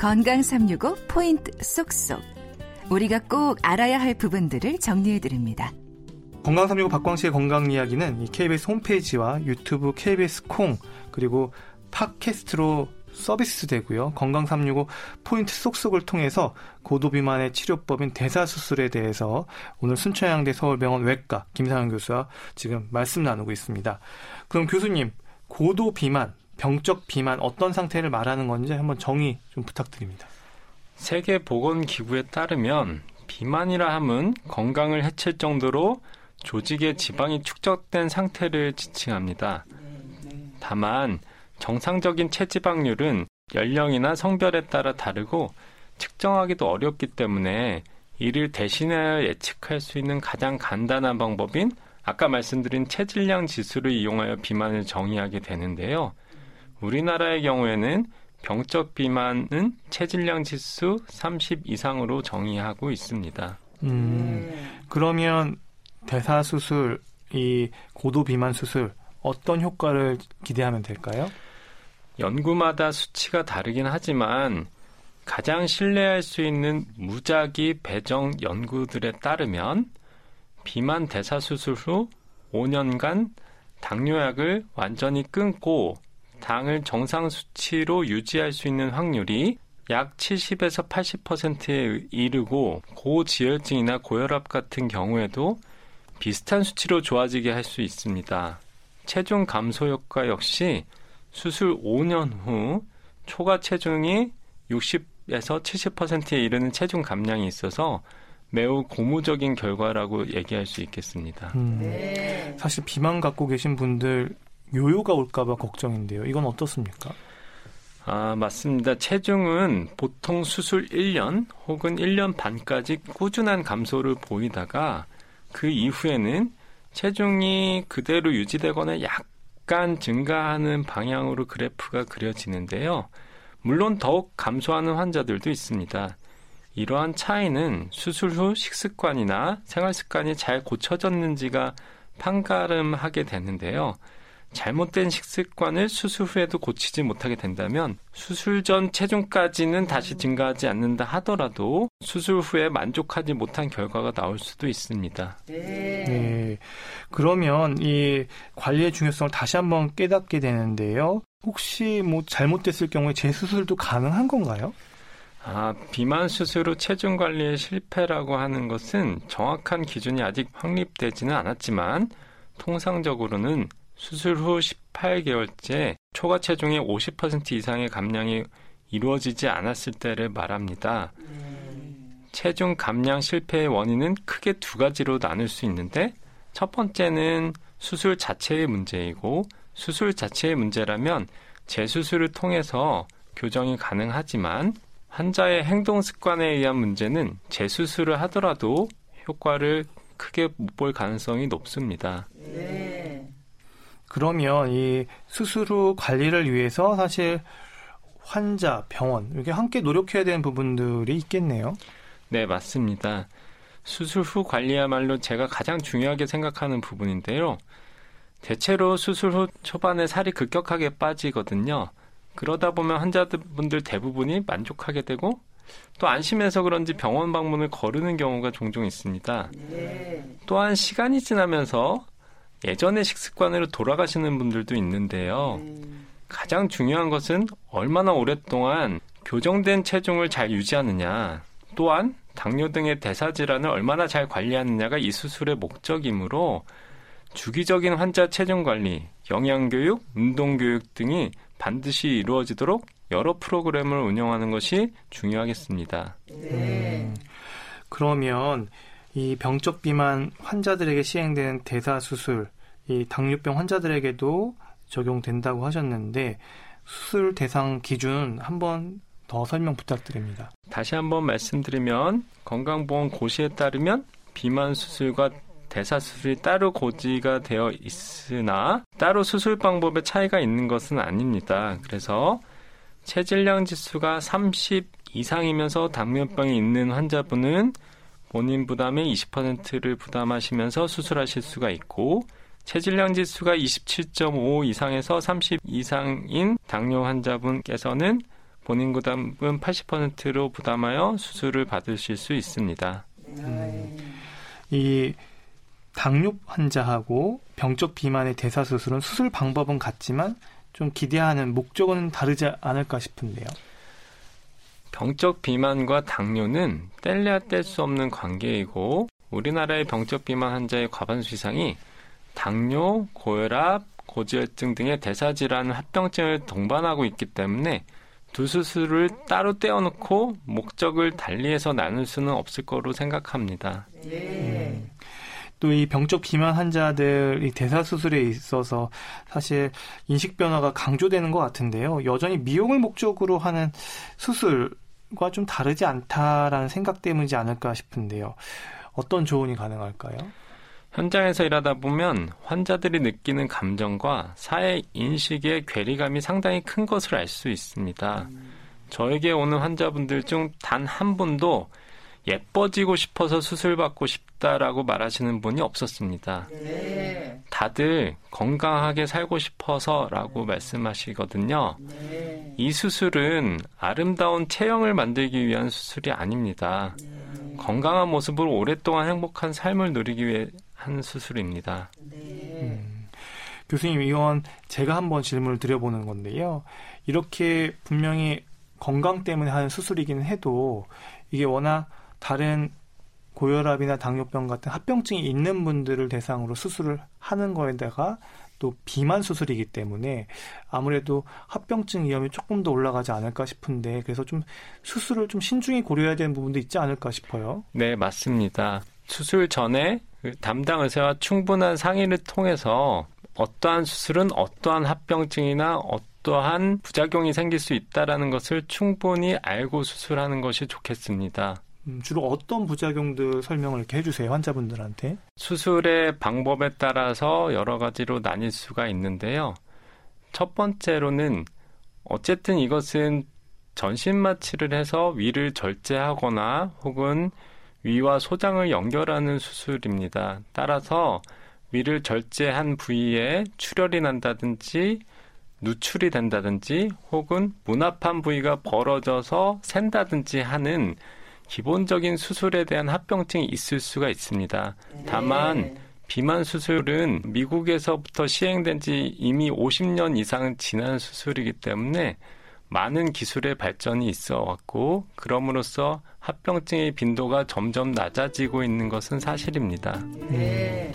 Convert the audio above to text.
건강 365 포인트 쏙쏙. 우리가 꼭 알아야 할 부분들을 정리해 드립니다. 건강 365 박광식의 건강 이야기는 KBS 홈페이지와 유튜브 KBS 콩 그리고 팟캐스트로 서비스 되고요. 건강 365 포인트 쏙쏙을 통해서 고도 비만의 치료법인 대사수술에 대해서 오늘 순천향대 서울병원 외과 김상현 교수와 지금 말씀 나누고 있습니다. 그럼 교수님, 고도 비만, 병적 비만 어떤 상태를 말하는 건지 한번 정의 좀 부탁드립니다. 세계 보건 기구에 따르면 비만이라 함은 건강을 해칠 정도로 조직의 지방이 축적된 상태를 지칭합니다. 다만 정상적인 체지방률은 연령이나 성별에 따라 다르고 측정하기도 어렵기 때문에 이를 대신하여 예측할 수 있는 가장 간단한 방법인 아까 말씀드린 체질량 지수를 이용하여 비만을 정의하게 되는데요. 우리나라의 경우에는 병적 비만은 체질량 지수 30 이상으로 정의하고 있습니다. 음, 그러면 대사 수술, 이 고도 비만 수술 어떤 효과를 기대하면 될까요? 연구마다 수치가 다르긴 하지만 가장 신뢰할 수 있는 무작위 배정 연구들에 따르면 비만 대사 수술 후 5년간 당뇨약을 완전히 끊고 당을 정상 수치로 유지할 수 있는 확률이 약 70에서 80%에 이르고 고지혈증이나 고혈압 같은 경우에도 비슷한 수치로 좋아지게 할 수 있습니다. 체중 감소 효과 역시 수술 5년 후 초과 체중이 60에서 70%에 이르는 체중 감량이 있어서 매우 고무적인 결과라고 얘기할 수 있겠습니다. 음, 네. 사실 비만 갖고 계신 분들 요요가 올까봐 걱정인데요. 이건 어떻습니까? 아, 맞습니다. 체중은 보통 수술 1년 혹은 1년 반까지 꾸준한 감소를 보이다가 그 이후에는 체중이 그대로 유지되거나 약간 증가하는 방향으로 그래프가 그려지는데요. 물론 더욱 감소하는 환자들도 있습니다. 이러한 차이는 수술 후 식습관이나 생활 습관이 잘 고쳐졌는지가 판가름하게 되는데요. 잘못된 식습관을 수술 후에도 고치지 못하게 된다면 수술 전 체중까지는 다시 증가하지 않는다 하더라도 수술 후에 만족하지 못한 결과가 나올 수도 있습니다. 네. 네. 그러면 이 관리의 중요성을 다시 한번 깨닫게 되는데요. 혹시 뭐 잘못됐을 경우에 재수술도 가능한 건가요? 아, 비만 수술 후 체중 관리의 실패라고 하는 것은 정확한 기준이 아직 확립되지는 않았지만 통상적으로는 수술 후 18개월째 초과 체중의 50% 이상의 감량이 이루어지지 않았을 때를 말합니다. 체중 감량 실패의 원인은 크게 두 가지로 나눌 수 있는데 첫 번째는 수술 자체의 문제이고 수술 자체의 문제라면 재수술을 통해서 교정이 가능하지만 환자의 행동 습관에 의한 문제는 재수술을 하더라도 효과를 크게 못 볼 가능성이 높습니다. 네. 그러면 이 수술 후 관리를 위해서 사실 환자, 병원 이렇게 함께 노력해야 되는 부분들이 있겠네요. 네, 맞습니다. 수술 후 관리야말로 제가 가장 중요하게 생각하는 부분인데요. 대체로 수술 후 초반에 살이 급격하게 빠지거든요. 그러다 보면 환자분들 대부분이 만족하게 되고 또 안심해서 그런지 병원 방문을 거르는 경우가 종종 있습니다. 네. 또한 시간이 지나면서 예전의 식습관으로 돌아가시는 분들도 있는데요. 가장 중요한 것은 얼마나 오랫동안 교정된 체중을 잘 유지하느냐, 또한 당뇨 등의 대사 질환을 얼마나 잘 관리하느냐가 이 수술의 목적이므로 주기적인 환자 체중 관리, 영양 교육, 운동 교육 등이 반드시 이루어지도록 여러 프로그램을 운영하는 것이 중요하겠습니다. 네. 음, 그러면 이 병적 비만 환자들에게 시행되는 대사 수술, 이 당뇨병 환자들에게도 적용된다고 하셨는데 수술 대상 기준 한번 더 설명 부탁드립니다. 다시 한번 말씀드리면 건강보험 고시에 따르면 비만 수술과 대사 수술이 따로 고지가 되어 있으나 따로 수술 방법에 차이가 있는 것은 아닙니다. 그래서 체질량 지수가 30 이상이면서 당뇨병이 있는 환자분은 본인 부담의 20%를 부담하시면서 수술하실 수가 있고 체질량 지수가 27.5 이상에서 30 이상인 당뇨 환자분께서는 본인 부담은 80%로 부담하여 수술을 받으실 수 있습니다. 음, 이 당뇨 환자하고 병적 비만의 대사 수술은 수술 방법은 같지만 좀 기대하는 목적은 다르지 않을까 싶은데요. 병적 비만과 당뇨는 뗄래야 뗄 수 없는 관계이고 우리나라의 병적 비만 환자의 과반수 이상이 당뇨, 고혈압, 고지혈증 등의 대사질환 합병증을 동반하고 있기 때문에 두 수술을 따로 떼어놓고 목적을 달리해서 나눌 수는 없을 거로 생각합니다. 네. 음. 또 이 병적 비만 환자들 이 대사 수술에 있어서 사실 인식 변화가 강조되는 것 같은데요. 여전히 미용을 목적으로 하는 수술과 좀 다르지 않다라는 생각 때문이지 않을까 싶은데요. 어떤 조언이 가능할까요? 현장에서 일하다 보면 환자들이 느끼는 감정과 사회 인식의 괴리감이 상당히 큰 것을 알 수 있습니다. 저에게 오는 환자분들 중 단 한 분도 예뻐지고 싶어서 수술받고 싶다라고 말하시는 분이 없었습니다. 네. 다들 건강하게 살고 싶어서라고 말씀하시거든요. 네. 이 수술은 아름다운 체형을 만들기 위한 수술이 아닙니다. 네. 건강한 모습으로 오랫동안 행복한 삶을 누리기 위해 한 수술입니다. 음. 교수님, 이건 제가 한번 질문을 드려보는 건데요. 이렇게 분명히 건강 때문에 하는 수술이기는 해도 이게 워낙 다른 고혈압이나 당뇨병 같은 합병증이 있는 분들을 대상으로 수술을 하는 거에다가 또 비만 수술이기 때문에 아무래도 합병증 위험이 조금 더 올라가지 않을까 싶은데 그래서 좀 수술을 좀 신중히 고려해야 되는 부분도 있지 않을까 싶어요. 네, 맞습니다. 수술 전에 그 담당 의사와 충분한 상의를 통해서 어떠한 수술은 어떠한 합병증이나 어떠한 부작용이 생길 수 있다라는 것을 충분히 알고 수술하는 것이 좋겠습니다. 음, 주로 어떤 부작용들 설명을 이렇게 해주세요 환자분들한테? 수술의 방법에 따라서 여러 가지로 나뉠 수가 있는데요. 첫 번째로는 어쨌든 이것은 전신 마취를 해서 위를 절제하거나 혹은 위와 소장을 연결하는 수술입니다. 따라서 위를 절제한 부위에 출혈이 난다든지 누출이 된다든지 혹은 문합한 부위가 벌어져서 샌다든지 하는 기본적인 수술에 대한 합병증이 있을 수가 있습니다. 네. 다만 비만 수술은 미국에서부터 시행된 지 이미 50년 이상 지난 수술이기 때문에 많은 기술의 발전이 있어 왔고 그럼으로써 합병증의 빈도가 점점 낮아지고 있는 것은 사실입니다. 네.